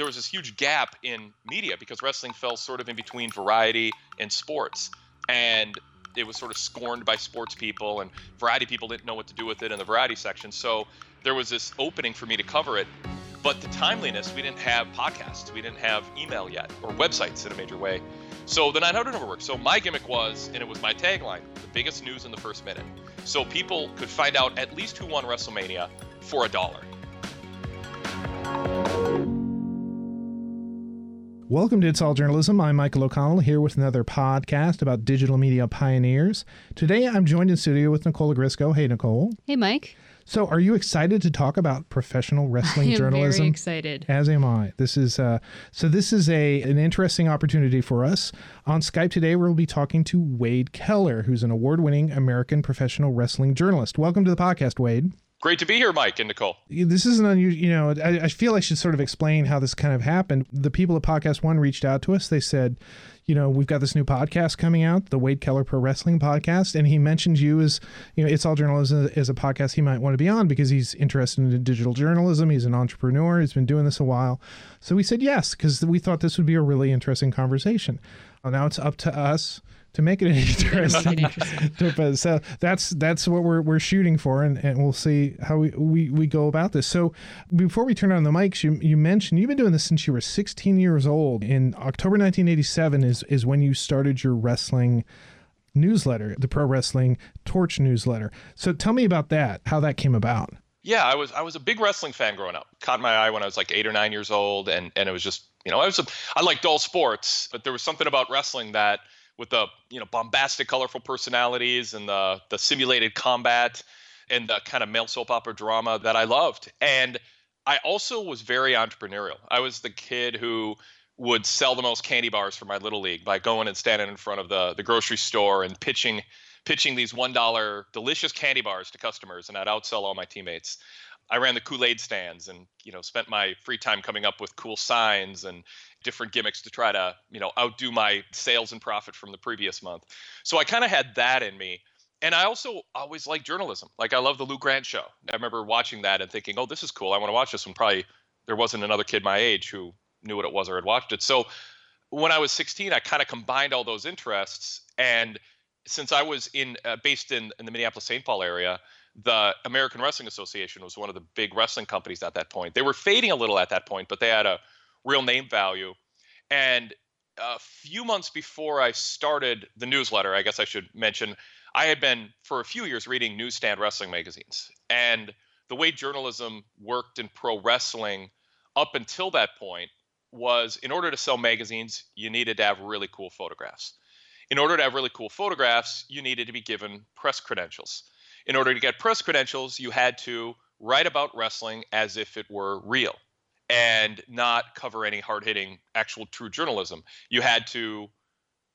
there was this huge gap in media because wrestling fell sort of in between variety and sports. And it was sort of scorned by sports people, and variety people didn't know what to do with it in the variety section. So there was this opening for me to cover it. But the timeliness, we didn't have podcasts, we didn't have email yet, or websites in a major way. So the 900 number worked. So my gimmick was, and it was my tagline, the biggest news in the first minute. So people could find out at least who won WrestleMania for a dollar. Welcome to It's All Journalism. I'm Michael O'Connell here with another podcast about digital media pioneers. Today I'm joined in studio with Nicole Ogrysko. Hey, Nicole. Hey, Mike. So, are you excited to talk about professional wrestling I am journalism? Very excited. As am I. This is uh, so. This is a an interesting opportunity for us. On Skype today, we'll be talking to Wade Keller, who's an award-winning American professional wrestling journalist. Welcome to the podcast, Wade. Great to be here, Mike and Nicole. This is an unusual, you know, I, I, feel I should sort of explain how this kind of happened. The people at Podcast One reached out to us. They said, you know, we've got this new podcast coming out, the Wade Keller Pro Wrestling Podcast. And he mentioned you as, you know, It's All Journalism as a podcast he might want to be on because he's interested in digital journalism. He's an entrepreneur. He's been doing this a while. So we said yes, because we thought this would be a really interesting conversation. Well, now it's up to us to make it interesting. so that's that's what we're, we're shooting for, and, and we'll see how we, we, we go about this. So before we turn on the mics, you, you mentioned you've been doing this since you were 16 years old. In October 1987 is is when you started your wrestling newsletter, the Pro Wrestling Torch newsletter. So tell me about that, how that came about. Yeah, I was I was a big wrestling fan growing up. Caught my eye when I was like eight or nine years old, and and it was just you know I was a, I liked all sports, but there was something about wrestling that with the you know bombastic, colorful personalities and the the simulated combat and the kind of male soap opera drama that I loved. And I also was very entrepreneurial. I was the kid who would sell the most candy bars for my little league by going and standing in front of the the grocery store and pitching pitching these one dollar delicious candy bars to customers, and I'd outsell all my teammates. I ran the Kool Aid stands and you know spent my free time coming up with cool signs and different gimmicks to try to you know outdo my sales and profit from the previous month. So I kind of had that in me. And I also always liked journalism. Like I love the Lou Grant show. I remember watching that and thinking, "Oh, this is cool. I want to watch this one." Probably there wasn't another kid my age who knew what it was or had watched it. So when I was 16, I kind of combined all those interests and since I was in uh, based in, in the Minneapolis St. Paul area, the American Wrestling Association was one of the big wrestling companies at that point. They were fading a little at that point, but they had a real name value. And a few months before I started the newsletter, I guess I should mention, I had been for a few years reading newsstand wrestling magazines. And the way journalism worked in pro wrestling up until that point was in order to sell magazines, you needed to have really cool photographs. In order to have really cool photographs, you needed to be given press credentials in order to get press credentials, you had to write about wrestling as if it were real and not cover any hard hitting, actual true journalism. You had to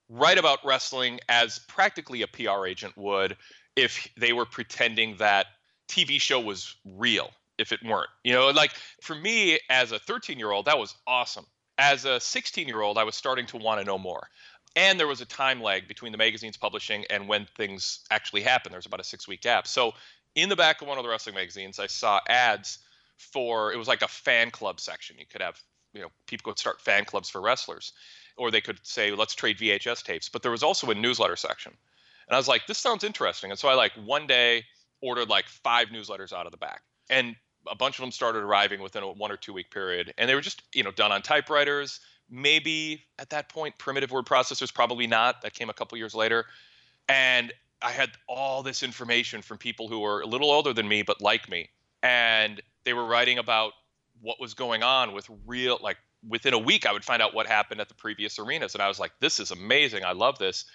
write about wrestling as practically a PR agent would if they were pretending that TV show was real if it weren't. You know, like for me as a 13 year old, that was awesome. As a 16 year old, I was starting to want to know more and there was a time lag between the magazine's publishing and when things actually happened. There was about a six week gap. So in the back of one of the wrestling magazines, I saw ads for it was like a fan club section. You could have you know people could start fan clubs for wrestlers, or they could say let's trade VHS tapes. But there was also a newsletter section, and I was like this sounds interesting. And so I like one day ordered like five newsletters out of the back, and a bunch of them started arriving within a one or two week period, and they were just you know done on typewriters. Maybe at that point primitive word processors probably not. That came a couple years later. And i had all this information from people who were a little older than me but like me. And they were writing about what was going on with real like within a week i would find out what happened at the previous arenas and i was like this is amazing. I love this.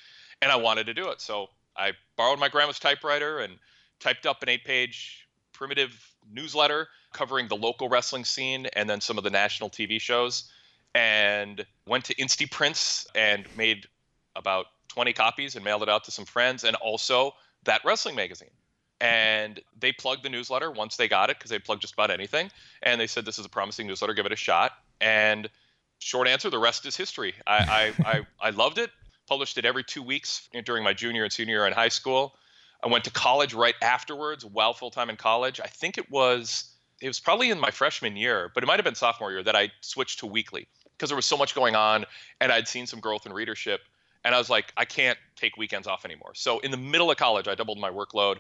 And i wanted to do it. So i borrowed my grandma's typewriter and typed up an eight page primitive newsletter covering the local wrestling scene and then some of the national tv shows and went to Insty-Prints and made about 20 copies and mailed it out to some friends and also that wrestling magazine. And they plugged the newsletter once they got it because they plugged just about anything. And they said, This is a promising newsletter, give it a shot. And short answer, the rest is history. I, I, I, I loved it, published it every two weeks during my junior and senior year in high school. I went to college right afterwards while full time in college. I think it was it was probably in my freshman year, but it might have been sophomore year that I switched to weekly because there was so much going on and I'd seen some growth in readership. And I was like, I can't take weekends off anymore. So in the middle of college, I doubled my workload.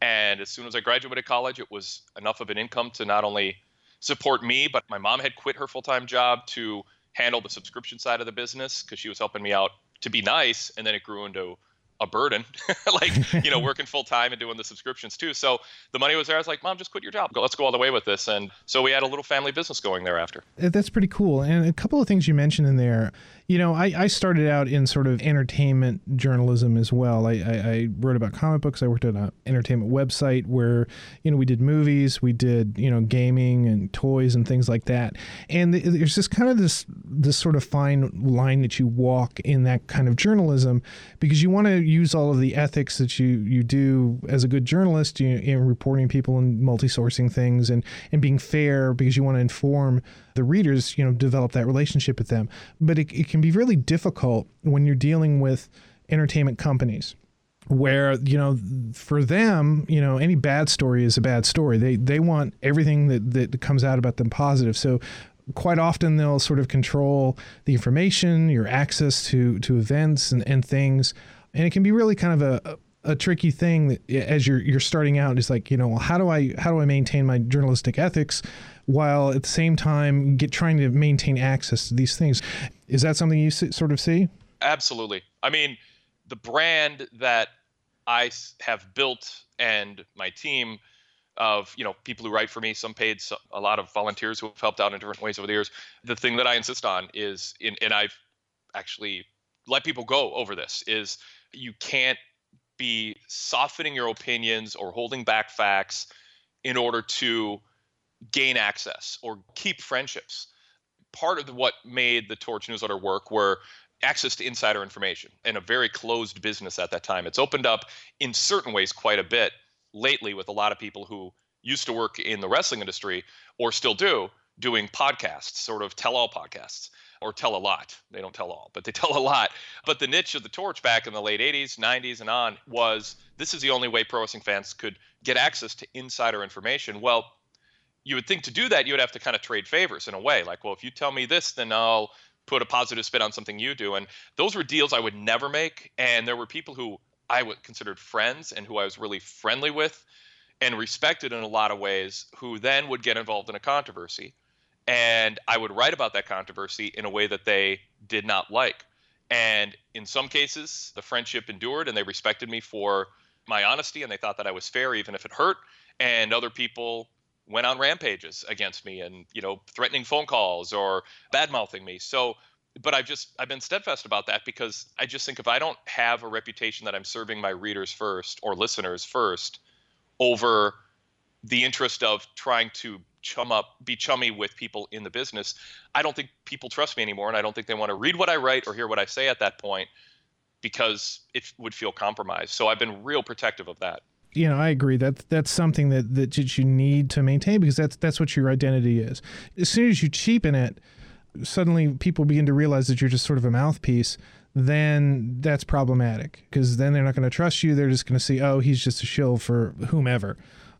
And as soon as I graduated college, it was enough of an income to not only support me, but my mom had quit her full time job to handle the subscription side of the business because she was helping me out to be nice. And then it grew into a burden, like you know, working full time and doing the subscriptions too. So the money was there. I was like, "Mom, just quit your job. Let's go all the way with this." And so we had a little family business going thereafter. Uh, that's pretty cool. And a couple of things you mentioned in there. You know, I, I started out in sort of entertainment journalism as well. I, I, I wrote about comic books. I worked at an entertainment website where, you know, we did movies, we did, you know, gaming and toys and things like that. And there's just kind of this this sort of fine line that you walk in that kind of journalism because you want to use all of the ethics that you you do as a good journalist you, in reporting people and multi-sourcing things and and being fair because you want to inform the readers, you know, develop that relationship with them. But it, it can be really difficult when you're dealing with entertainment companies where you know for them you know any bad story is a bad story they they want everything that that comes out about them positive so quite often they'll sort of control the information your access to to events and, and things and it can be really kind of a a tricky thing that as you're you're starting out is like you know how do I how do I maintain my journalistic ethics while at the same time get trying to maintain access to these things? Is that something you sort of see? Absolutely. I mean the brand that I have built and my team of you know people who write for me some paid some, a lot of volunteers who have helped out in different ways over the years the thing that I insist on is in and I've actually let people go over this is you can't be softening your opinions or holding back facts in order to gain access or keep friendships. Part of what made the Torch newsletter work were access to insider information in a very closed business at that time. It's opened up in certain ways quite a bit lately with a lot of people who used to work in the wrestling industry or still do doing podcasts, sort of tell all podcasts or tell a lot. They don't tell all, but they tell a lot. But the niche of the torch back in the late 80s, 90s, and on was this is the only way pro wrestling fans could get access to insider information. Well, you would think to do that, you would have to kind of trade favors in a way. Like, well, if you tell me this, then I'll put a positive spin on something you do. And those were deals I would never make. And there were people who I would considered friends and who I was really friendly with and respected in a lot of ways who then would get involved in a controversy and I would write about that controversy in a way that they did not like. And in some cases, the friendship endured and they respected me for my honesty and they thought that I was fair even if it hurt. And other people went on rampages against me and, you know, threatening phone calls or bad mouthing me. So, but I've just, I've been steadfast about that because I just think if I don't have a reputation that I'm serving my readers first or listeners first over the interest of trying to chum up, be chummy with people in the business, I don't think people trust me anymore, and I don't think they want to read what I write or hear what I say at that point because it would feel compromised. So I've been real protective of that. You know, I agree that that's something that that you need to maintain because that's that's what your identity is. As soon as you cheapen it, suddenly people begin to realize that you're just sort of a mouthpiece then that's problematic because then they're not going to trust you. They're just going to see, oh, he's just a shill for whomever.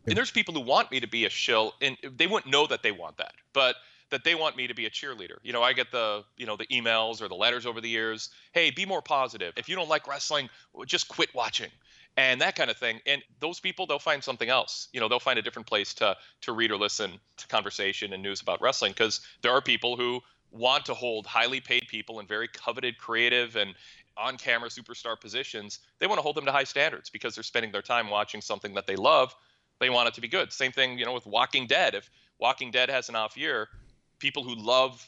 And there's people who want me to be a shill, and they wouldn't know that they want that, but that they want me to be a cheerleader. You know, I get the you know the emails or the letters over the years. Hey, be more positive. If you don't like wrestling, just quit watching, and that kind of thing. And those people, they'll find something else. You know, they'll find a different place to to read or listen to conversation and news about wrestling because there are people who want to hold highly paid people in very coveted, creative, and on camera superstar positions. They want to hold them to high standards because they're spending their time watching something that they love they want it to be good. Same thing, you know, with Walking Dead. If Walking Dead has an off year, people who love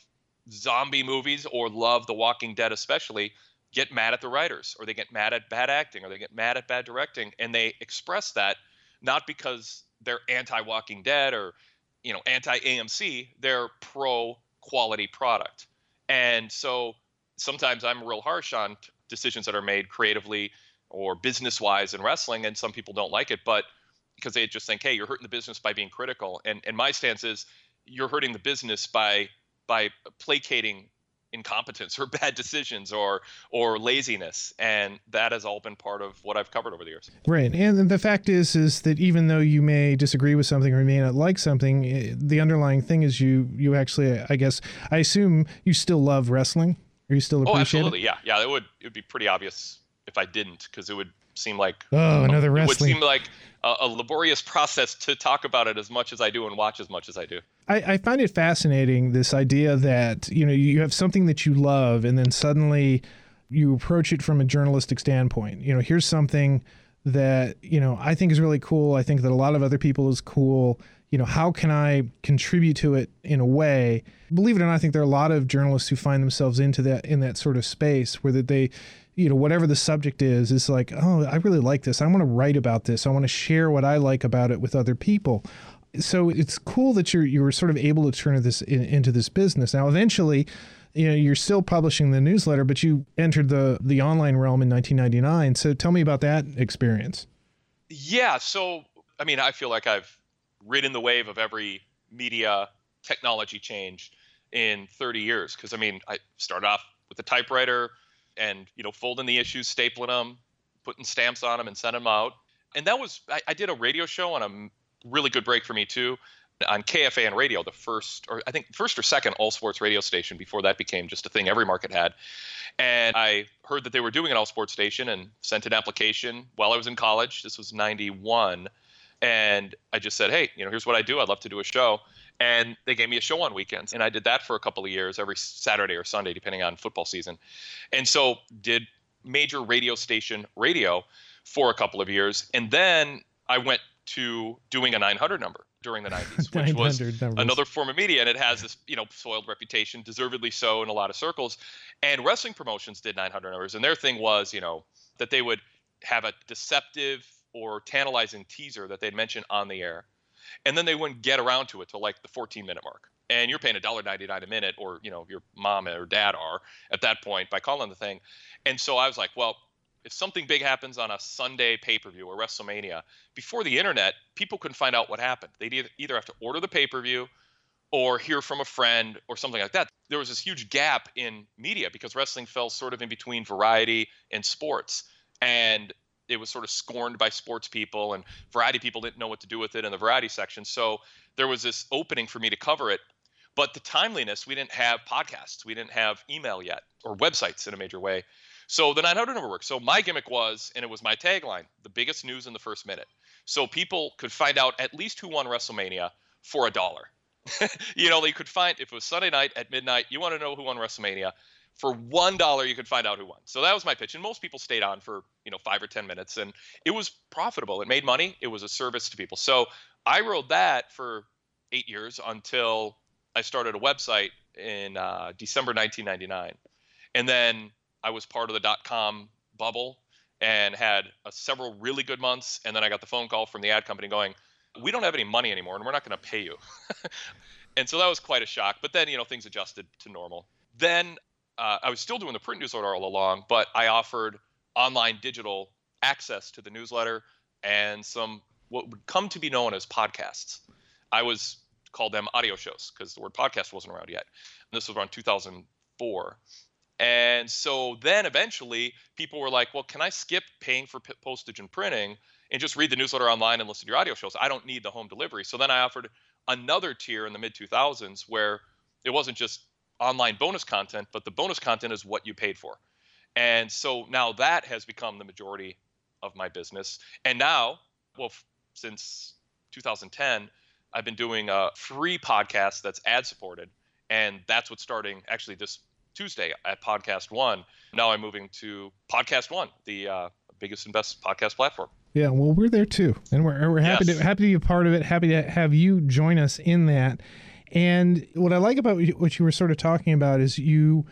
zombie movies or love The Walking Dead especially get mad at the writers or they get mad at bad acting or they get mad at bad directing and they express that not because they're anti Walking Dead or you know anti AMC, they're pro quality product. And so sometimes I'm real harsh on decisions that are made creatively or business wise in wrestling and some people don't like it, but because they just think, hey, you're hurting the business by being critical. And and my stance is you're hurting the business by by placating incompetence or bad decisions or or laziness and that has all been part of what I've covered over the years. Right. And the fact is is that even though you may disagree with something or you may not like something, eh, the underlying thing is you you actually I guess I assume you still love wrestling. Are you still Oh, absolutely. it? Yeah. Yeah, it would it would be pretty obvious if I didn't cuz it would seem like Oh, another it would seem like a, a laborious process to talk about it as much as I do and watch as much as I do. I, I find it fascinating this idea that you know you have something that you love and then suddenly you approach it from a journalistic standpoint. You know here's something that you know i think is really cool. I think that a lot of other people is cool. You know how can i contribute to it in a way? Believe it or not i think there are a lot of journalists who find themselves into that in that sort of space where that they you know whatever the subject is is like oh i really like this i want to write about this i want to share what i like about it with other people so it's cool that you're you were sort of able to turn this in, into this business. Now, eventually, you know, you're still publishing the newsletter, but you entered the the online realm in 1999. So tell me about that experience. Yeah, so I mean, I feel like I've ridden the wave of every media technology change in 30 years because I mean, I started off with a typewriter and you know, folding the issues, stapling them, putting stamps on them, and sending them out. And that was I, I did a radio show on a really good break for me too on KFAN radio, the first or I think first or second all sports radio station before that became just a thing every market had. And I heard that they were doing an all sports station and sent an application while I was in college. This was 91. And I just said, hey, you know, here's what I do. I'd love to do a show. And they gave me a show on weekends. And I did that for a couple of years, every Saturday or Sunday, depending on football season. And so did major radio station radio for a couple of years. And then I went to doing a 900 number during the 90s, which was numbers. another form of media and it has this you know soiled reputation deservedly so in a lot of circles and wrestling promotions did 900 numbers and their thing was you know that they would have a deceptive or tantalizing teaser that they'd mention on the air and then they wouldn't get around to it till like the 14 minute mark and you're paying $1.99 a minute or you know your mom or dad are at that point by calling the thing and so i was like well if something big happens on a Sunday pay per view or WrestleMania, before the internet, people couldn't find out what happened. They'd either- have to order the pay per view or hear from a friend or something like that. There was this huge gap in media because wrestling fell sort of in between variety and sports. And it was sort of scorned by sports people, and variety people didn't know what to do with it in the variety section. So there was this opening for me to cover it. But the timeliness, we didn't have podcasts, we didn't have email yet, or websites in a major way. So the 900 number worked. So my gimmick was, and it was my tagline, the biggest news in the first minute. So people could find out at least who won WrestleMania for a dollar. you know, they could find if it was Sunday night at midnight, you want to know who won WrestleMania. For one dollar, you could find out who won. So that was my pitch, and most people stayed on for you know five or ten minutes, and it was profitable. It made money. It was a service to people. So I rode that for eight years until I started a website in uh, December 1999, and then I was part of the dot com bubble and had uh, several really good months, and then I got the phone call from the ad company going, "We don't have any money anymore, and we're not going to pay you." and so that was quite a shock. But then you know things adjusted to normal. Then uh, I was still doing the print newsletter all along, but I offered online digital access to the newsletter and some what would come to be known as podcasts. I was called them audio shows because the word podcast wasn't around yet. And this was around 2004. And so then eventually people were like, well, can I skip paying for postage and printing and just read the newsletter online and listen to your audio shows? I don't need the home delivery. So then I offered another tier in the mid 2000s where it wasn't just online bonus content, but the bonus content is what you paid for. And so now that has become the majority of my business. And now, well, f- since 2010, I've been doing a free podcast that's ad supported. And that's what's starting actually this Tuesday at Podcast One. Now I'm moving to Podcast One, the uh, biggest and best podcast platform. Yeah, well, we're there too, and we're, we're happy Yes. to happy to be a part of it. Happy to have you join us in that. And what I like about what you were sort of talking about is you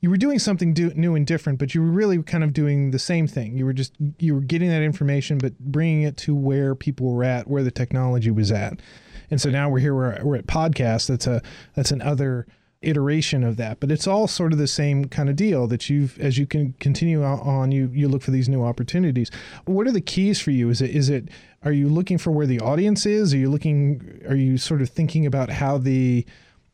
you were doing something do, new and different, but you were really kind of doing the same thing. You were just you were getting that information, but bringing it to where people were at, where the technology was at. And so now we're here. We're, we're at podcast. That's a that's another iteration of that, but it's all sort of the same kind of deal that you've as you can continue on- you you look for these new opportunities. What are the keys for you? Is it is it are you looking for where the audience is? Are you looking are you sort of thinking about how the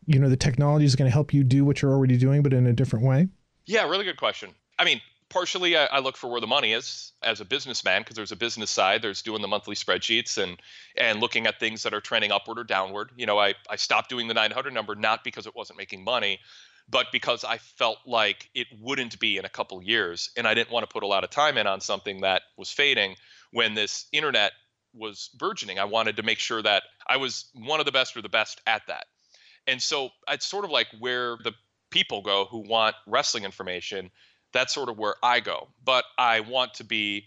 you know the technology is going to help you do what you're already doing, but in a different way? Yeah, really good question. I mean, partially I, I, look for where the money is as a businessman because there's a business side there's doing the monthly spreadsheets and and looking at things that are trending upward or downward. You know i i stopped doing the 900 number not because it wasn't making money but because i felt like it wouldn't be in a couple years and i didn't want to put a lot of time in on something that was fading when this internet was burgeoning. I wanted to make sure that i was one of the best or the best at that. And so it's sort of like where the people go who want wrestling information that's sort of where I go. But I want to be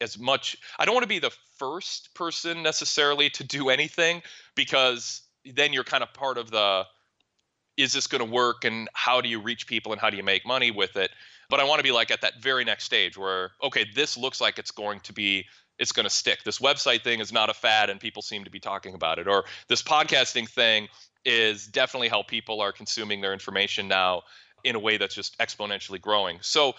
as much I don't want to be the first person necessarily to do anything because then you're kind of part of the is this going to work and how do you reach people and how do you make money with it? But i want to be like at that very next stage where okay this looks like it's going to be it's going to stick. This website thing is not a fad and people seem to be talking about it. Or this podcasting thing is definitely how people are consuming their information now in a way that's just exponentially growing. So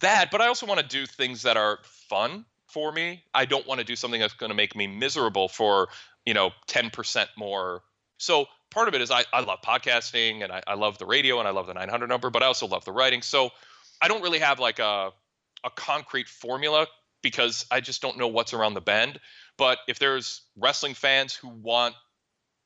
that, but I also want to do things that are fun for me. I don't want to do something that's going to make me miserable for, you know, 10% more. So part of it is I, I love podcasting and I, I love the radio and I love the 900 number, but I also love the writing. So I don't really have like a, a concrete formula because I just don't know what's around the bend. But if there's wrestling fans who want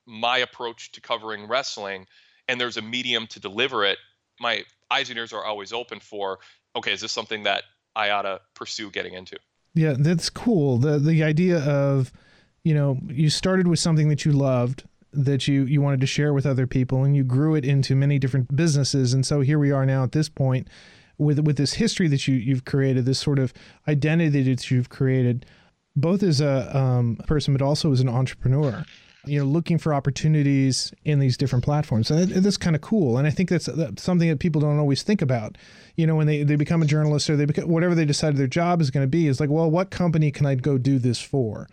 my approach to covering wrestling and there's a medium to deliver it, my eyes and ears are always open for okay is this something that i ought to pursue getting into? Yeah that's cool. The the idea of you know you started with something that you loved that you you wanted to share with other people and you grew it into many different businesses. And so here we are now at this point with with this history that you you've created this sort of identity that you've created both as a um, person but also as an entrepreneur you know looking for opportunities in these different platforms. And that's kind of cool. And i think that's, something that people don't always think about. You know when they, they become a journalist or they become whatever they decide their job is going to be is like well what company can i go do this for?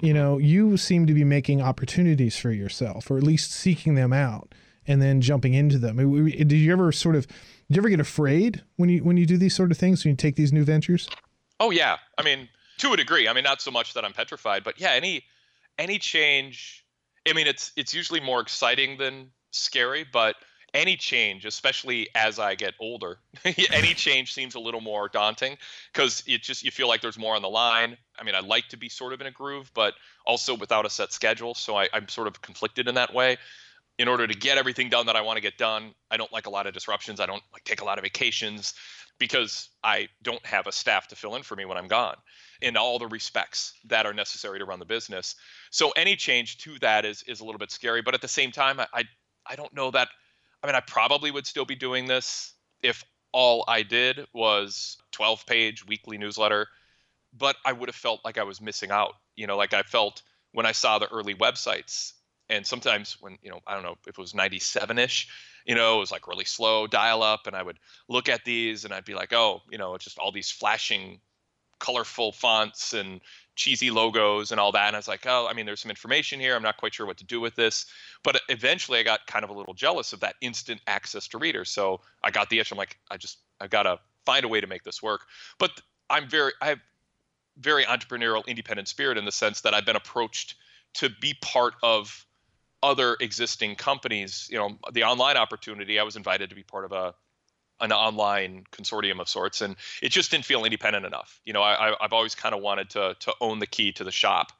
You know you seem to be making opportunities for yourself or at least seeking them out and then jumping into them. Did you ever sort of did you ever get afraid when you when you do these sort of things when you take these new ventures? Oh yeah. I mean to a degree. I mean not so much that i'm petrified but yeah any any change I mean, it's it's usually more exciting than scary, but any change, especially as I get older, any change seems a little more daunting because it just you feel like there's more on the line. I mean, I like to be sort of in a groove, but also without a set schedule, so I, I'm sort of conflicted in that way. In order to get everything done that I want to get done, I don't like a lot of disruptions. I don't like take a lot of vacations because I don't have a staff to fill in for me when I'm gone in all the respects that are necessary to run the business. So any change to that is is a little bit scary, but at the same time, I I, I don't know that. I mean, I probably would still be doing this if all I did was 12 page weekly newsletter, but I would have felt like I was missing out. You know, like I felt when I saw the early websites and sometimes when you know i don't know if it was 97ish you know it was like really slow dial up and i would look at these and i'd be like oh you know it's just all these flashing colorful fonts and cheesy logos and all that. And I was like, oh, I mean, there's some information here. I'm not quite sure what to do with this. But eventually I got kind of a little jealous of that instant access to readers. So I got the itch. I'm like, I just, I've got to find a way to make this work. But I'm very, I have very entrepreneurial, independent spirit in the sense that I've been approached to be part of other existing companies. You know, the online opportunity, I was invited to be part of a an online consortium of sorts, and it just didn't feel independent enough. You know, I, I've always kind of wanted to to own the key to the shop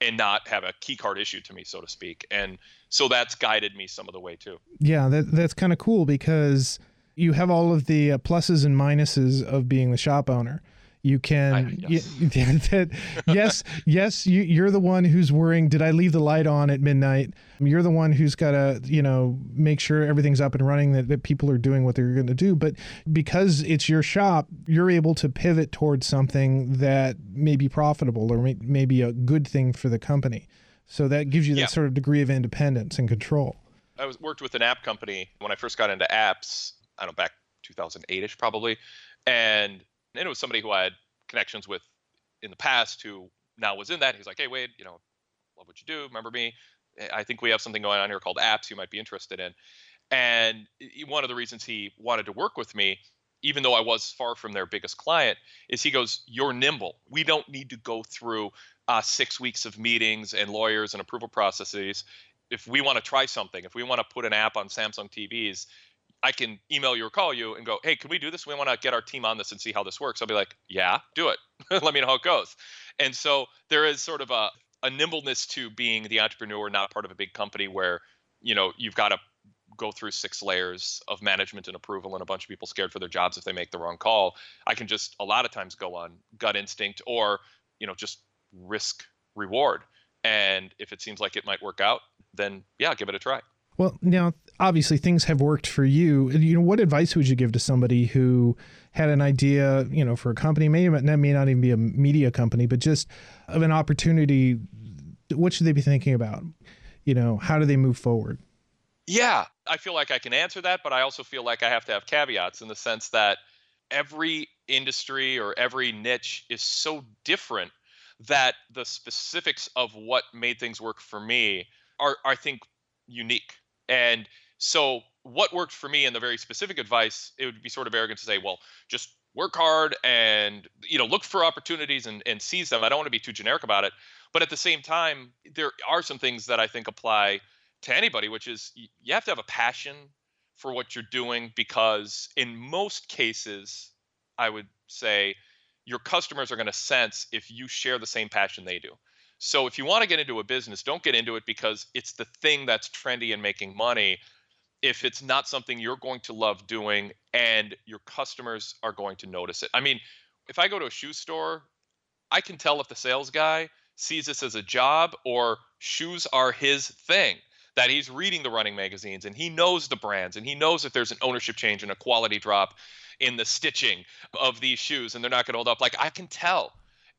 and not have a key card issued to me, so to speak. And so that's guided me some of the way too. Yeah, that that's kind of cool because you have all of the uh, pluses and minuses of being the shop owner. You can, yes, yes, yes you, you're the one who's worrying. Did I leave the light on at midnight? You're the one who's got to, you know, make sure everything's up and running, that, that people are doing what they're going to do. But because it's your shop, you're able to pivot towards something that may be profitable or may, may be a good thing for the company. So that gives you that yeah. sort of degree of independence and control. I was worked with an app company when I first got into apps. I don't know back 2008ish probably, and and it was somebody who I had connections with in the past who now was in that. He's like, hey, Wade, you know, love what you do. Remember me? I think we have something going on here called apps you might be interested in. And one of the reasons he wanted to work with me, even though I was far from their biggest client, is he goes, You're nimble. We don't need to go through uh, six weeks of meetings and lawyers and approval processes. if we want to try something, if we want to put an app on Samsung TVs, I can email you or call you and go, hey, can we do this? We want to get our team on this and see how this works. I'll be like, yeah, do it. Let me know how it goes. And so there is sort of a, a nimbleness to being the entrepreneur, not part of a big company where, you know, you've got to go through six layers of management and approval and a bunch of people scared for their jobs if they make the wrong call. I can just a lot of times go on gut instinct or, you know, just risk reward. And if it seems like it might work out, then yeah, give it a try. Well, now obviously things have worked for you. You know, what advice would you give to somebody who had an idea, you know, for a company, maybe that may not even be a media company, but just of an opportunity? What should they be thinking about? You know, how do they move forward? Yeah, I feel like I can answer that, but I also feel like I have to have caveats in the sense that every industry or every niche is so different that the specifics of what made things work for me are, I think, unique. And so, what worked for me and the very specific advice, it would be sort of arrogant to say, well, just work hard and you know look for opportunities and, and seize them. I don't want to be too generic about it, but at the same time, there are some things that I think apply to anybody, which is you have to have a passion for what you're doing because in most cases, I would say your customers are going to sense if you share the same passion they do. So if you want to get into a business, don't get into it because it's the thing that's trendy and making money. If it's not something you're going to love doing and your customers are going to notice it. I mean, if I go to a shoe store, I can tell if the sales guy sees this as a job or shoes are his thing that he's reading the running magazines and he knows the brands and he knows if there's an ownership change and a quality drop in the stitching of these shoes and they're not going to hold up. Like I can tell.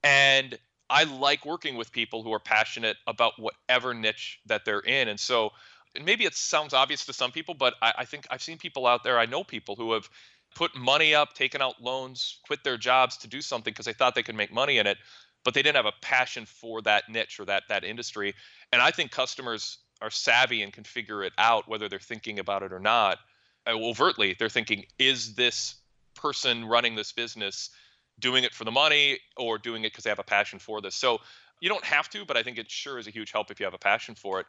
And I like working with people who are passionate about whatever niche that they're in. And so and maybe it sounds obvious to some people, but I, I think I've seen people out there, I know people who have put money up, taken out loans, quit their jobs to do something because they thought they could make money in it, but they didn't have a passion for that niche or that that industry. And I think customers are savvy and can figure it out whether they're thinking about it or not. Uh, overtly, they're thinking, is this person running this business doing it for the money or doing it because they have a passion for this? So you don't have to, but I think it sure is a huge help if you have a passion for it.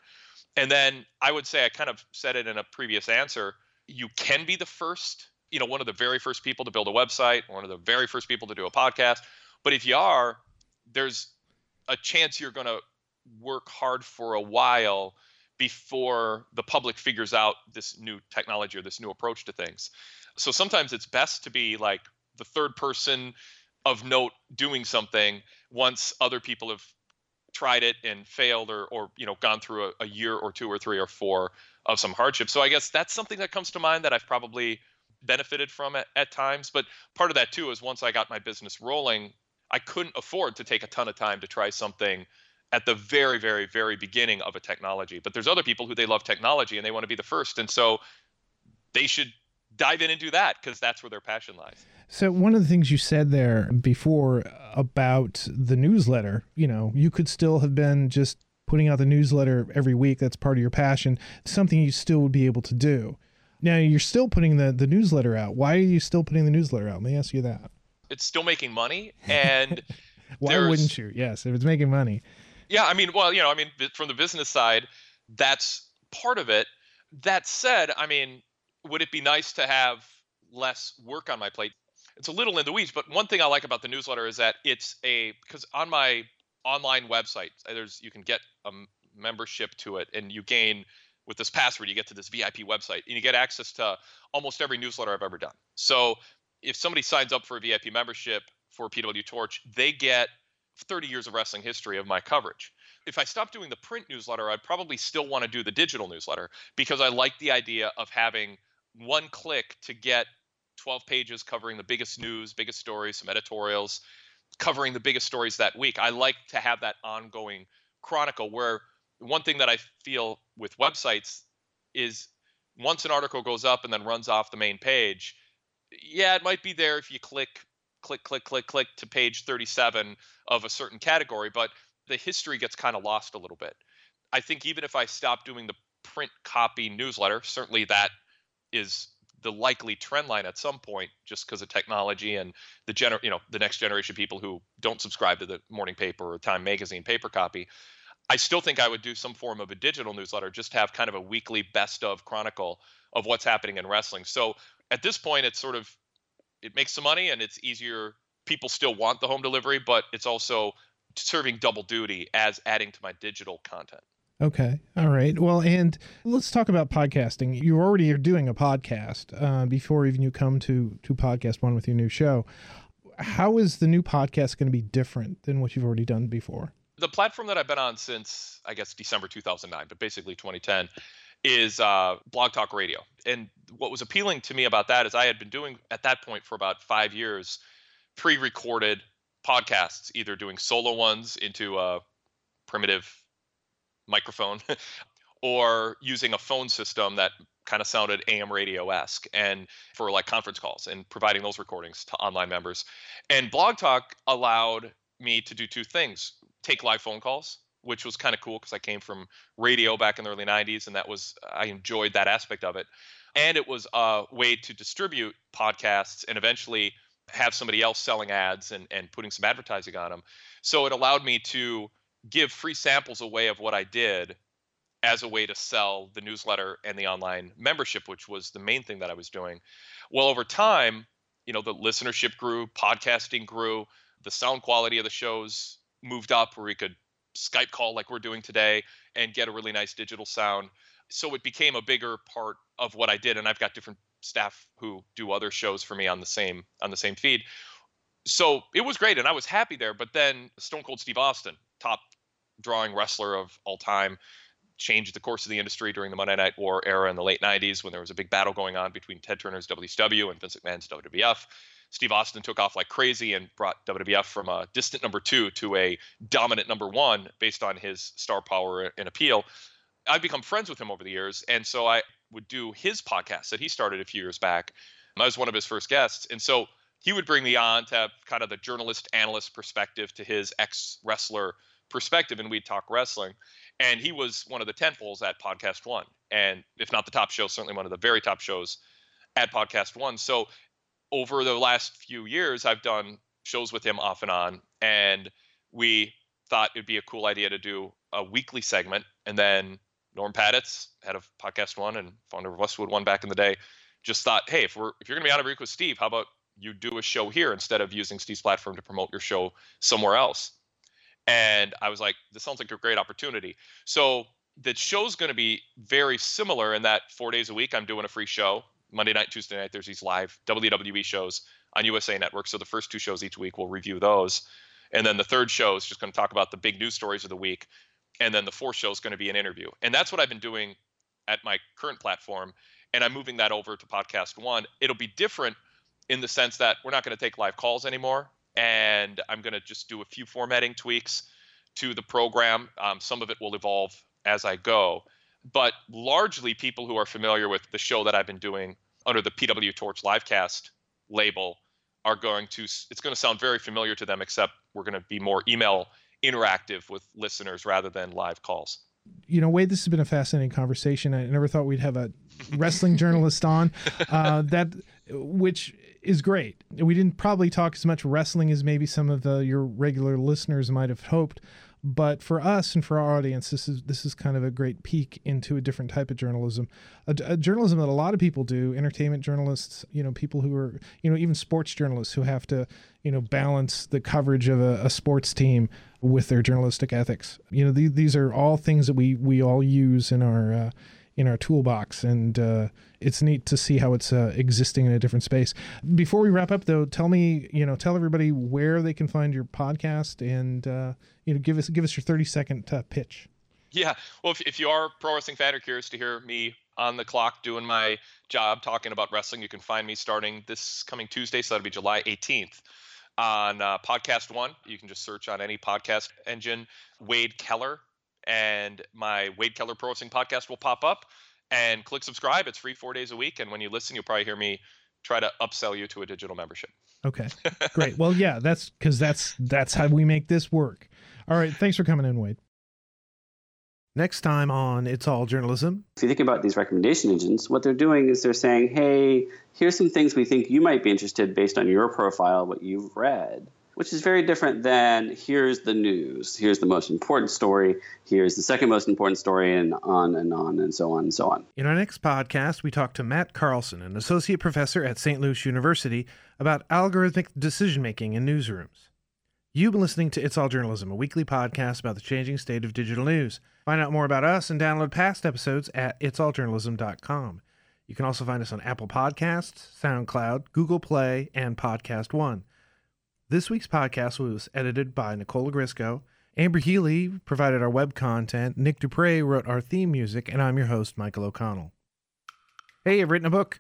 And then I would say I kind of said it in a previous answer. You can be the first, you know, one of the very first people to build a website, one of the very first people to do a podcast. But if you are, there's a chance you're going to work hard for a while before the public figures out this new technology or this new approach to things. So sometimes it's best to be like the third person of note doing something once other people have tried it and failed or or you know gone through a, a year or two or three or four of some hardship. So I guess that's something that comes to mind that I've probably benefited from at, at times. But part of that too is once I got my business rolling, I couldn't afford to take a ton of time to try something at the very, very, very beginning of a technology. But there's other people who they love technology and they want to be the first. And so they should dive in and do that because that's where their passion lies. So one of the things you said there before about the newsletter, you know, you could still have been just putting out the newsletter every week. That's part of your passion. Something you still would be able to do. Now you're still putting the, the newsletter out. Why are you still putting the newsletter out? Let me ask you that. It's still making money and why wouldn't you? Yes, if it's making money. Yeah, I mean, well, you know, I mean, from the business side, that's part of it. That said, I mean, would it be nice to have less work on my plate? It's a little in the weeds, but one thing I like about the newsletter is that it's a because on my online website, uh, there's you can get a membership to it, and you gain with this password, you get to this VIP website, and you get access to almost every newsletter I've ever done. So if somebody signs up for a VIP membership for PW Torch, they get 30 years of wrestling history of my coverage. If I stopped doing the print newsletter, I'd probably still want to do the digital newsletter because I like the idea of having one click to get 12 pages covering the biggest news, biggest stories, some editorials, covering the biggest stories that week. I like to have that ongoing chronicle where one thing that I feel with websites is once an article goes up and then runs off the main page, yeah, it might be there if you click click, click, click, click to page 37 of a certain category, but the history gets kind of lost a little bit. I think even if I stop doing the print copy newsletter, certainly that is the likely trend line at some point just because of technology and the gener you know the next generation people who don't subscribe to the morning paper or time magazine paper copy I still think I would do some form of a digital newsletter, just have kind of a weekly best of chronicle of what's happening in wrestling. So at this point, it's sort of it makes some money and it's easier. People still want the home delivery, but it's also serving double duty as adding to my digital content. Okay. All right. Well, and let's talk about podcasting. You already are doing a podcast uh, before even you come to to podcast one with your new show. How is the new podcast going to be different than what you've already done before? The platform that I've been on since I guess December 2009, but basically 2010, is uh, Blog Talk Radio. And what was appealing to me about that is I had been doing at that point for about five years pre-recorded podcasts, either doing solo ones into a primitive microphone or using a phone system that kind of sounded AM radio esque and for like conference calls and providing those recordings to online members. And Blog Talk allowed me to do two things take live phone calls, which was kind of cool because I came from radio back in the early 90s and that was, I enjoyed that aspect of it. And it was a way to distribute podcasts and eventually have somebody else selling ads and, and putting some advertising on them. So it allowed me to give free samples away of what I did as a way to sell the newsletter and the online membership, which was the main thing that I was doing. Well, over time, you know, the listenership grew, podcasting grew, the sound quality of the shows moved up where we could Skype call like we're doing today and get a really nice digital sound. So it became a bigger part of what I did and I've got different staff who do other shows for me on the same on the same feed. So it was great and I was happy there, but then Stone Cold Steve Austin, top drawing wrestler of all time, changed the course of the industry during the Monday Night War era in the late 90s when there was a big battle going on between Ted Turner's WCW and Vince McMahon's WWF. Steve Austin took off like crazy and brought WWF from a distant number two to a dominant number one based on his star power and appeal. I've become friends with him over the years, and so I would do his podcast that he started a few years back. I was one of his first guests, and so he would bring me on to have kind of the journalist analyst perspective to his ex wrestler perspective and we'd talk wrestling. And he was one of the tentpoles at Podcast One, and if not the top show, certainly one of the very top shows at Podcast One. So over the last few years, I've done shows with him off and on, and we thought it'd be a cool idea to do a weekly segment. And then Norm Pattiz, head of Podcast One and founder of Westwood One back in the day, just thought, hey, if we're if you're gonna be on a week with Steve, how about you do a show here instead of using Steve's platform to promote your show somewhere else? And I was like, this sounds like a great opportunity. So the show's going to be very similar in that four days a week, I'm doing a free show. Monday night, Tuesday night, there's these live WWE shows on USA Network. So the first two shows each week, we'll review those. And then the third show is just going to talk about the big news stories of the week. And then the fourth show is going to be an interview. And that's what I've been doing at my current platform. And I'm moving that over to Podcast One. It'll be different in the sense that we're not going to take live calls anymore and I'm going to just do a few formatting tweaks to the program. Um, some of it will evolve as I go, but largely people who are familiar with the show that I've been doing under the PW Torch Livecast label are going to. It's going to sound very familiar to them, except we're going to be more email interactive with listeners rather than live calls. You know, Wade, this has been a fascinating conversation. I never thought we'd have a wrestling journalist on. Uh, that which is great. We didn't probably talk as much wrestling as maybe some of the your regular listeners might have hoped, but for us and for our audience, this is this is kind of a great peek into a different type of journalism, a, a journalism that a lot of people do, entertainment journalists, you know, people who are, you know, even sports journalists who have to, you know, balance the coverage of a, a sports team with their journalistic ethics. You know, th- these are all things that we we all use in our uh, in our toolbox, and uh, it's neat to see how it's uh, existing in a different space. Before we wrap up, though, tell me, you know, tell everybody where they can find your podcast, and uh, you know, give us give us your thirty second uh, pitch. Yeah, well, if, if you are pro wrestling fan or curious to hear me on the clock doing my job talking about wrestling, you can find me starting this coming Tuesday, so that'll be July 18th on uh, Podcast One. You can just search on any podcast engine, Wade Keller and my Wade Keller Pro Wrestling podcast will pop up. And click subscribe. It's free four days a week. And when you listen, you'll probably hear me try to upsell you to a digital membership. Okay, great. well, yeah, that's because that's that's how we make this work. All right, thanks for coming in, Wade. Next time on It's All Journalism. If you think about these recommendation engines, what they're doing is they're saying, hey, here's some things we think you might be interested based on your profile, what you've read. Which is very different than here's the news, here's the most important story, here's the second most important story, and on and on and so on and so on. In our next podcast, we talk to Matt Carlson, an associate professor at St. Louis University, about algorithmic decision making in newsrooms. You've been listening to It's All Journalism, a weekly podcast about the changing state of digital news. Find out more about us and download past episodes at itsalljournalism.com. You can also find us on Apple Podcasts, SoundCloud, Google Play, and Podcast One. This week's podcast was edited by Nicole Ogrysko. Amber Healy provided our web content. Nick Dupre wrote our theme music, and I'm your host, Michael O'Connell. Hey, I've written a book.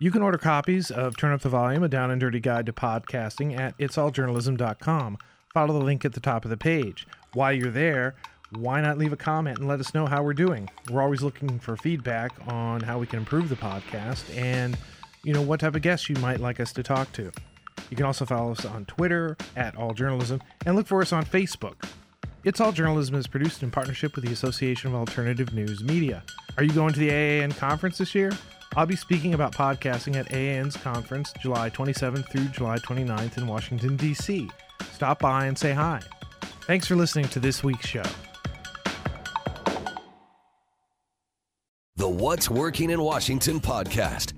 You can order copies of Turn Up the Volume, a down and dirty guide to podcasting at itsalljournalism.com. Follow the link at the top of the page. While you're there, why not leave a comment and let us know how we're doing? We're always looking for feedback on how we can improve the podcast and, you know, what type of guests you might like us to talk to. You can also follow us on Twitter at All Journalism and look for us on Facebook. It's All Journalism is produced in partnership with the Association of Alternative News Media. Are you going to the AAN conference this year? I'll be speaking about podcasting at AAN's conference July 27th through July 29th in Washington, D.C. Stop by and say hi. Thanks for listening to this week's show. The What's Working in Washington podcast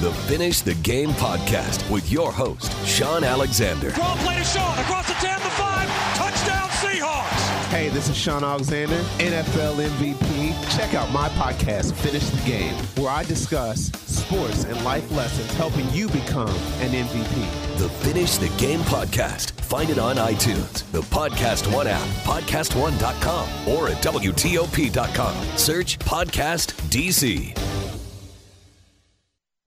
The Finish the Game podcast with your host, Shaun Alexander. Draw play to Shaun across the 10, the 5, touchdown Seahawks. Hey, this is Shaun Alexander, NFL MVP. Check out my podcast, Finish the Game, where I discuss sports and life lessons helping you become an MVP. The Finish the Game podcast. Find it on iTunes, the Podcast One app, podcastone.com, or at WTOP.com. Search Podcast DC.